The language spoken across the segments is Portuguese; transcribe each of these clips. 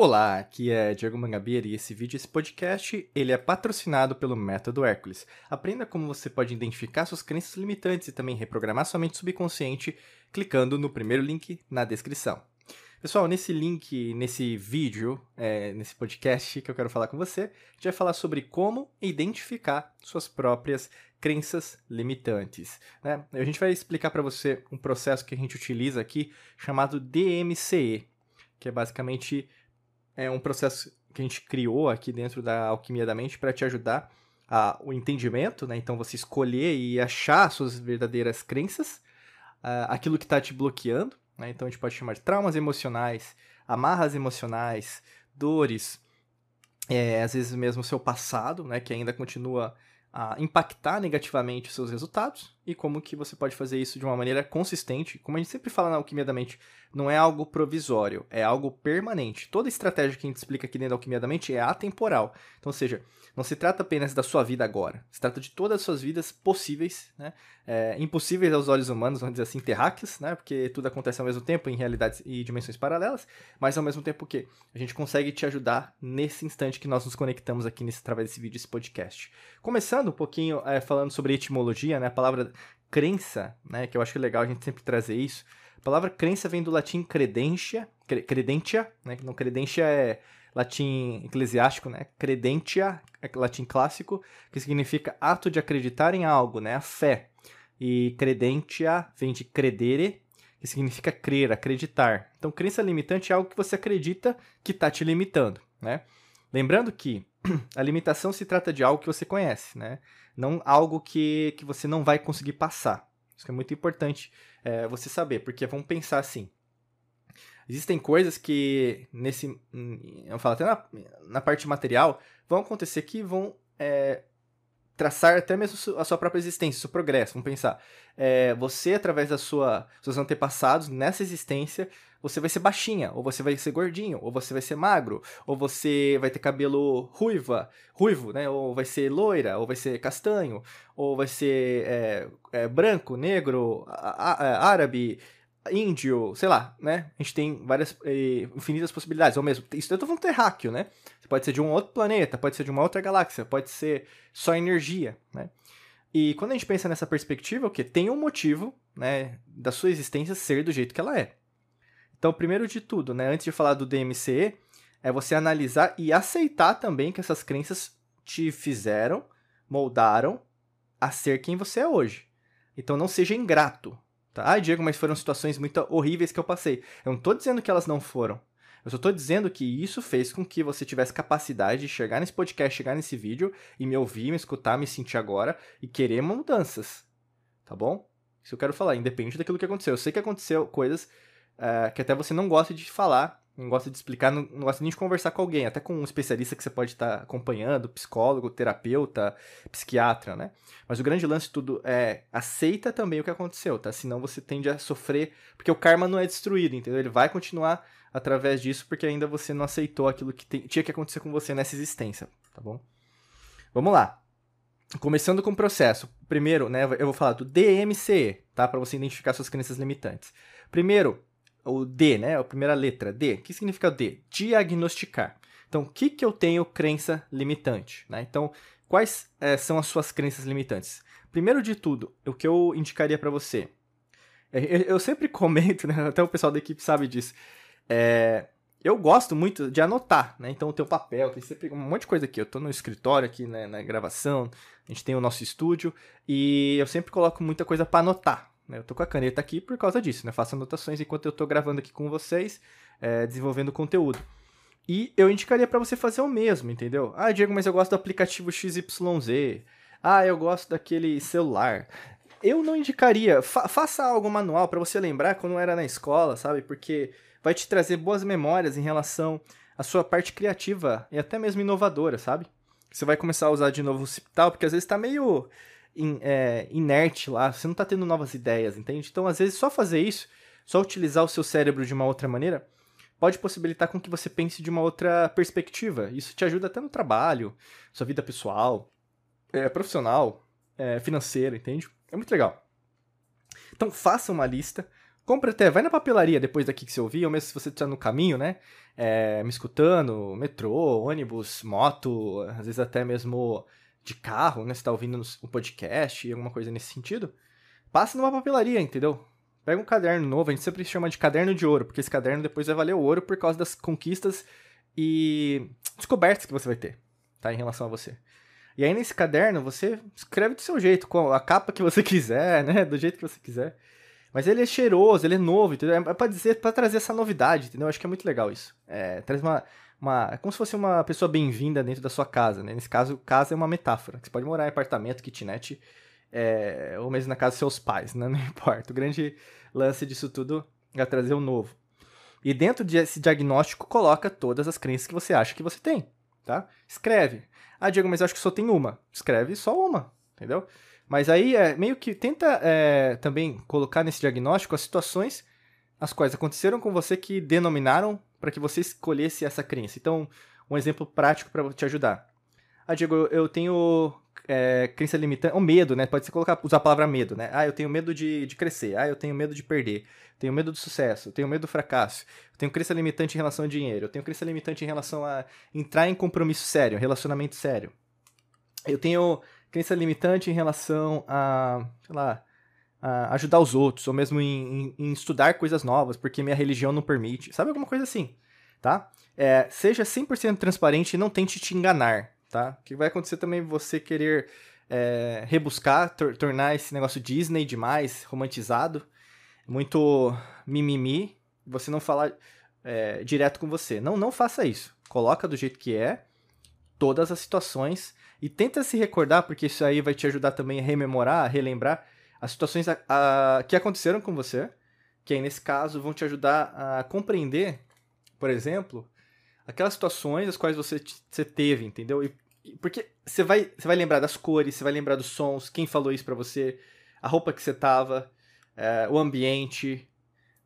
Olá, aqui é Diego Mangabeira e esse vídeo, esse podcast, ele é patrocinado pelo Método Hércules. Aprenda como você pode identificar suas crenças limitantes e também reprogramar sua mente subconsciente clicando no primeiro link na descrição. Pessoal, nesse link, nesse vídeo, é, nesse podcast que eu quero falar com você, a gente vai falar sobre como identificar suas próprias crenças limitantes. Né? A gente vai explicar para você um processo que a gente utiliza aqui chamado DMCE, que é basicamente é um processo que a gente criou aqui dentro da Alquimia da Mente para te ajudar a, o entendimento, né? Então você escolher e achar suas verdadeiras crenças, aquilo que está te bloqueando, né? Então a gente pode chamar de traumas emocionais, amarras emocionais, dores, é, às vezes mesmo o seu passado, né? Que ainda continua a impactar negativamente os seus resultados e como que você pode fazer isso de uma maneira consistente. Como a gente sempre fala na Alquimia da Mente, não é algo provisório, é algo permanente. Toda estratégia que a gente explica aqui dentro da Alquimia da Mente é atemporal. Então, ou seja, não se trata apenas da sua vida agora, se trata de todas as suas vidas possíveis, né? É, impossíveis aos olhos humanos, vamos dizer assim, terráqueos, né? Porque tudo acontece ao mesmo tempo em realidades e dimensões paralelas, mas ao mesmo tempo que a gente consegue te ajudar nesse instante que nós nos conectamos aqui nesse, através desse vídeo, esse podcast. Começando um pouquinho é, falando sobre etimologia, né? A palavra crença, né? Que eu acho legal a gente sempre trazer isso. A palavra crença vem do latim credentia, credentia, né? Não, credentia é latim eclesiástico, né? Credentia, é latim clássico, que significa ato de acreditar em algo, né? A fé. E credentia vem de credere, que significa crer, acreditar. Então, crença limitante é algo que você acredita que está te limitando, né? Lembrando que a limitação se trata de algo que você conhece, né? Não algo que, que você não vai conseguir passar. Isso é muito importante é, você saber, porque vamos pensar assim. Existem coisas que, nesse. Eu falo até na, na parte material, vão acontecer que vão é, traçar até mesmo a sua própria existência, o seu progresso. Vamos pensar. É, você, através da sua seus antepassados, nessa existência, você vai ser baixinha, ou você vai ser gordinho, ou você vai ser magro, ou você vai ter cabelo ruiva, ruivo, né? Ou vai ser loira, ou vai ser castanho, ou vai ser é, é, branco, negro, árabe, índio, sei lá, né? A gente tem várias, eh, infinitas possibilidades. Ou mesmo, isso eu tô falando terráqueo, né? Pode ser de um outro planeta, pode ser de uma outra galáxia, pode ser só energia, né? E quando a gente pensa nessa perspectiva, o que? Tem um motivo, né, da sua existência ser do jeito que ela é. Então, primeiro de tudo, né, antes de falar do DMCE, é você analisar e aceitar também que essas crenças te fizeram, moldaram a ser quem você é hoje. Então, não seja ingrato, Tá? Ah, Diego, mas foram situações muito horríveis que eu passei. Eu não estou dizendo que elas não foram. Eu só estou dizendo que isso fez com que você tivesse capacidade de chegar nesse podcast, chegar nesse vídeo e me ouvir, me escutar, me sentir agora e querer mudanças. Tá bom? Isso eu quero falar, independente daquilo que aconteceu. Eu sei que aconteceu coisas uh, que até você não gosta de falar, não gosta de explicar, não, não, gosta nem de conversar com alguém, até com um especialista que você pode estar acompanhando, psicólogo, terapeuta, psiquiatra, né? Mas o grande lance de tudo é aceita também o que aconteceu, tá? Senão você tende a sofrer, porque o karma não é destruído, entendeu? Ele vai continuar através disso porque ainda você não aceitou aquilo que tem, tinha que acontecer com você nessa existência, tá bom? Vamos lá. Começando com o processo. Primeiro, né, eu vou falar do DMCE, tá? Para você identificar suas crenças limitantes. Primeiro, o D, né? A primeira letra, D. O que significa D? Diagnosticar. Então, o que, que eu tenho crença limitante? Né? Então, quais é, são as suas crenças limitantes? Primeiro de tudo, o que eu indicaria para você. É, eu sempre comento, né? até o pessoal da equipe sabe disso. É, eu gosto muito de anotar, né? Então, o papel, tem sempre um monte de coisa aqui. Eu estou no escritório aqui, né, na gravação, a gente tem o nosso estúdio, e eu sempre coloco muita coisa para anotar. Né? Eu tô com a caneta aqui por causa disso, né? Faço anotações enquanto eu tô gravando aqui com vocês, é, desenvolvendo conteúdo. E eu indicaria para você fazer o mesmo, entendeu? Ah, Diego, mas eu gosto do aplicativo XYZ. Ah, eu gosto daquele celular. Eu não indicaria. Fa faça algo manual para você lembrar quando era na escola, sabe? Porque vai te trazer boas memórias em relação à sua parte criativa e até mesmo inovadora, sabe? Você vai começar a usar de novo o Cipital, porque às vezes tá meio in, é, inerte lá, você não está tendo novas ideias, entende? Então, às vezes, só fazer isso, só utilizar o seu cérebro de uma outra maneira, pode possibilitar com que você pense de uma outra perspectiva. Isso te ajuda até no trabalho, sua vida pessoal, é, profissional, é, financeira, entende? É muito legal. Então, faça uma lista Compra até, vai na papelaria depois daqui que você ouvir, ou mesmo se você está no caminho, né? É, me escutando, metrô, ônibus, moto, às vezes até mesmo de carro, né? Você tá ouvindo o podcast, alguma coisa nesse sentido. Passa numa papelaria, entendeu? Pega um caderno novo, a gente sempre chama de caderno de ouro, porque esse caderno depois vai valer ouro por causa das conquistas e descobertas que você vai ter, tá? Em relação a você. E aí nesse caderno você escreve do seu jeito, com a capa que você quiser, né? Do jeito que você quiser. Mas ele é cheiroso, ele é novo, entendeu? É pra dizer, para trazer essa novidade, entendeu? Acho que é muito legal isso. É, traz uma, uma. É como se fosse uma pessoa bem-vinda dentro da sua casa, né? Nesse caso, casa é uma metáfora. Você pode morar em apartamento, kitnet, é, ou mesmo na casa dos seus pais, né? Não importa. O grande lance disso tudo é trazer o novo. E dentro desse diagnóstico, coloca todas as crenças que você acha que você tem, tá? Escreve. Ah, Diego, mas eu acho que só tem uma. Escreve só uma, entendeu? Mas aí é meio que tenta é, também colocar nesse diagnóstico as situações as quais aconteceram com você que denominaram para que você escolhesse essa crença. Então, um exemplo prático para te ajudar. Ah, Diego, eu tenho é, crença limitante, ou medo, né? Pode ser colocar, usar a palavra medo, né? Ah, eu tenho medo de, de crescer. Ah, eu tenho medo de perder. Tenho medo do sucesso. Tenho medo do fracasso. Tenho crença limitante em relação ao dinheiro. Eu tenho crença limitante em relação a entrar em compromisso sério, relacionamento sério. Eu tenho crença limitante em relação a, sei lá, a ajudar os outros, ou mesmo em, em, em, estudar coisas novas, porque minha religião não permite. Sabe alguma coisa assim, tá? É, seja 100% transparente e não tente te enganar, tá? O que vai acontecer também você querer é, rebuscar, tor tornar esse negócio Disney demais, romantizado, muito mimimi, você não falar é, direto com você. Não, não faça isso. Coloca do jeito que é, todas as situações, e tenta se recordar, porque isso aí vai te ajudar também a rememorar, a relembrar as situações a, a, que aconteceram com você, que aí nesse caso vão te ajudar a compreender, por exemplo, aquelas situações as quais você, você teve, entendeu? E, porque você vai, você vai lembrar das cores, você vai lembrar dos sons, quem falou isso para você, a roupa que você tava, é, o ambiente,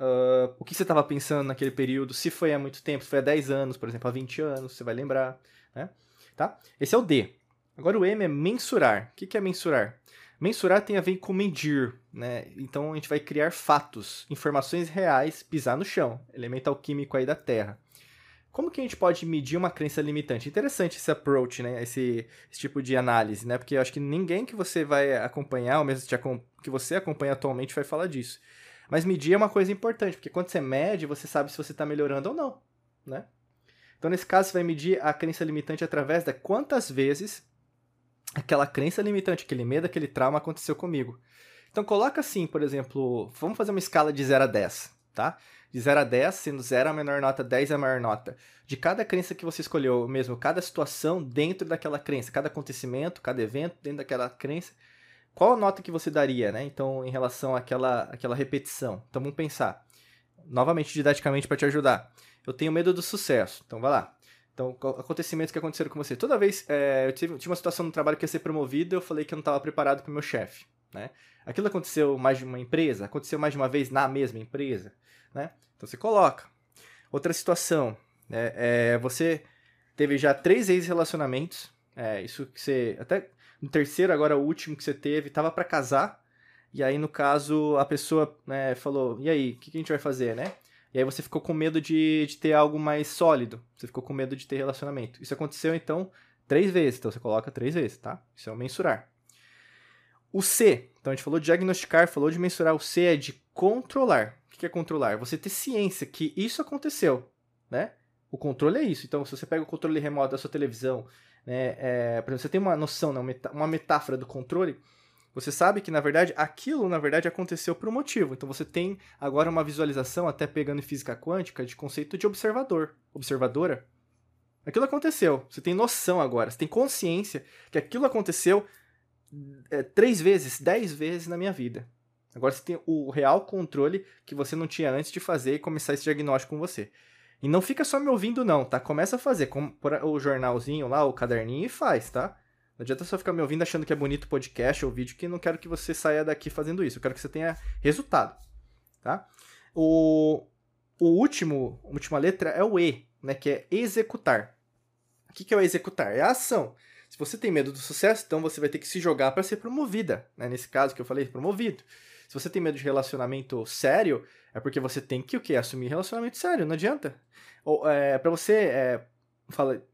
uh, o que você estava pensando naquele período, se foi há muito tempo, se foi há 10 anos, por exemplo, há 20 anos, você vai lembrar, né? Tá? Esse é o D. Agora o M é mensurar. O que é mensurar? Mensurar tem a ver com medir, né? Então a gente vai criar fatos, informações reais, pisar no chão, elemental químico aí da Terra. Como que a gente pode medir uma crença limitante? Interessante esse approach, né? Esse, esse tipo de análise, né? Porque eu acho que ninguém que você vai acompanhar, ou mesmo que você acompanha atualmente, vai falar disso. Mas medir é uma coisa importante, porque quando você mede, você sabe se você está melhorando ou não, né? Então, nesse caso, você vai medir a crença limitante através de quantas vezes aquela crença limitante, aquele medo, aquele trauma aconteceu comigo. Então coloca assim, por exemplo, vamos fazer uma escala de 0 a 10, tá? De 0 a 10, sendo 0 a menor nota, 10 a maior nota. De cada crença que você escolheu, mesmo, cada situação dentro daquela crença, cada acontecimento, cada evento dentro daquela crença, qual a nota que você daria, né? Então, em relação àquela, àquela repetição. Então, vamos pensar. Novamente, didaticamente, para te ajudar. Eu tenho medo do sucesso. Então, vai lá. Então, acontecimentos que aconteceram com você. Toda vez, é, eu tive, uma situação no trabalho que ia ser promovido, eu falei que eu não estava preparado para o meu chefe, né? Aquilo aconteceu mais de uma empresa, aconteceu mais de uma vez na mesma empresa, né? Então, você coloca. Outra situação? É, você teve já três ex-relacionamentos, é, isso que você... Até no terceiro, agora o último que você teve, estava para casar, e aí, no caso, a pessoa né, falou, e aí, o que, que a gente vai fazer, né? E aí você ficou com medo de, de ter algo mais sólido. Você ficou com medo de ter relacionamento. Isso aconteceu, então, três vezes. Então você coloca três vezes, tá? Isso é o mensurar. O C. Então a gente falou de diagnosticar, falou de mensurar. O C é de controlar. O que é controlar? Você ter ciência que isso aconteceu, né? O controle é isso. Então, se você pega o controle remoto da sua televisão, né, é, por exemplo, você tem uma noção, né, uma metáfora do controle, você sabe que, na verdade, aquilo, na verdade, aconteceu por um motivo. Então você tem agora uma visualização, até pegando em física quântica, de conceito de observador, observadora. Aquilo aconteceu. Você tem noção agora, você tem consciência que aquilo aconteceu é, três vezes, dez vezes na minha vida. Agora você tem o real controle que você não tinha antes de fazer e começar esse diagnóstico com você. E não fica só me ouvindo, não, tá? Começa a fazer. Com o jornalzinho lá, o caderninho e faz, tá? Não adianta só ficar me ouvindo achando que é bonito o podcast ou vídeo, que não quero que você saia daqui fazendo isso. Eu quero que você tenha resultado, tá? O, o último, a última letra é o E, né? Que é executar. O que, que é o executar? É a ação. você tem medo do sucesso, então você vai ter que se jogar para ser promovida, né? Nesse caso que eu falei, promovido. Se você tem medo de relacionamento sério, é porque você tem que o quê? Assumir relacionamento sério, não adianta. Ou é, para você é, fala,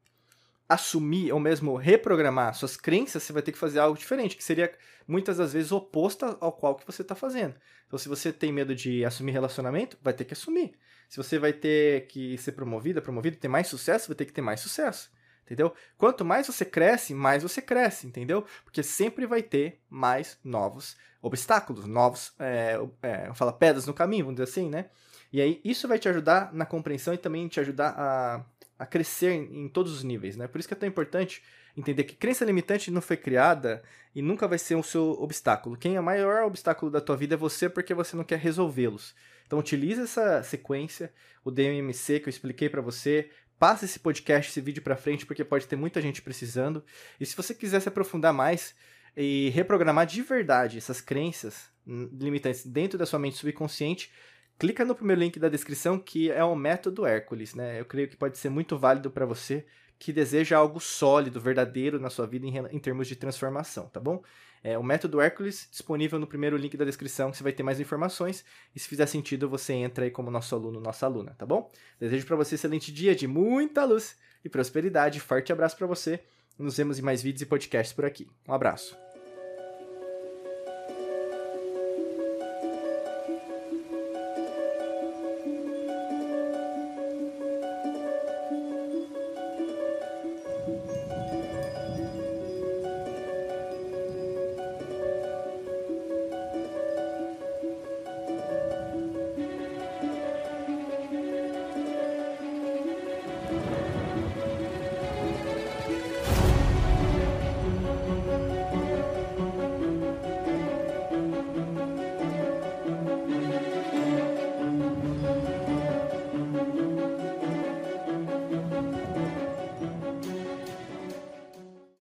assumir ou mesmo reprogramar suas crenças, você vai ter que fazer algo diferente, que seria muitas das vezes oposta ao qual que você está fazendo. Então, se você tem medo de assumir relacionamento, vai ter que assumir. Se você vai ter que ser promovida, promovido, ter mais sucesso, vai ter que ter mais sucesso. Entendeu? Quanto mais você cresce, mais você cresce, entendeu? Porque sempre vai ter mais novos obstáculos, novos, é, é, fala pedras no caminho, vamos dizer assim, né? E aí isso vai te ajudar na compreensão e também te ajudar a a crescer em todos os níveis, né? Por isso que é tão importante entender que crença limitante não foi criada e nunca vai ser o seu obstáculo. Quem é o maior obstáculo da tua vida é você porque você não quer resolvê-los. Então utilize essa sequência, o DMMC que eu expliquei para você, passa esse podcast, esse vídeo para frente porque pode ter muita gente precisando. E se você quiser se aprofundar mais e reprogramar de verdade essas crenças limitantes dentro da sua mente subconsciente, clica no primeiro link da descrição que é o método Hércules, né? Eu creio que pode ser muito válido para você que deseja algo sólido, verdadeiro na sua vida em, em termos de transformação, tá bom? É o método Hércules disponível no primeiro link da descrição, que você vai ter mais informações e se fizer sentido você entra aí como nosso aluno, nossa aluna, tá bom? Desejo para você um excelente dia de muita luz e prosperidade. Forte abraço para você. Nos vemos em mais vídeos e podcasts por aqui. Um abraço.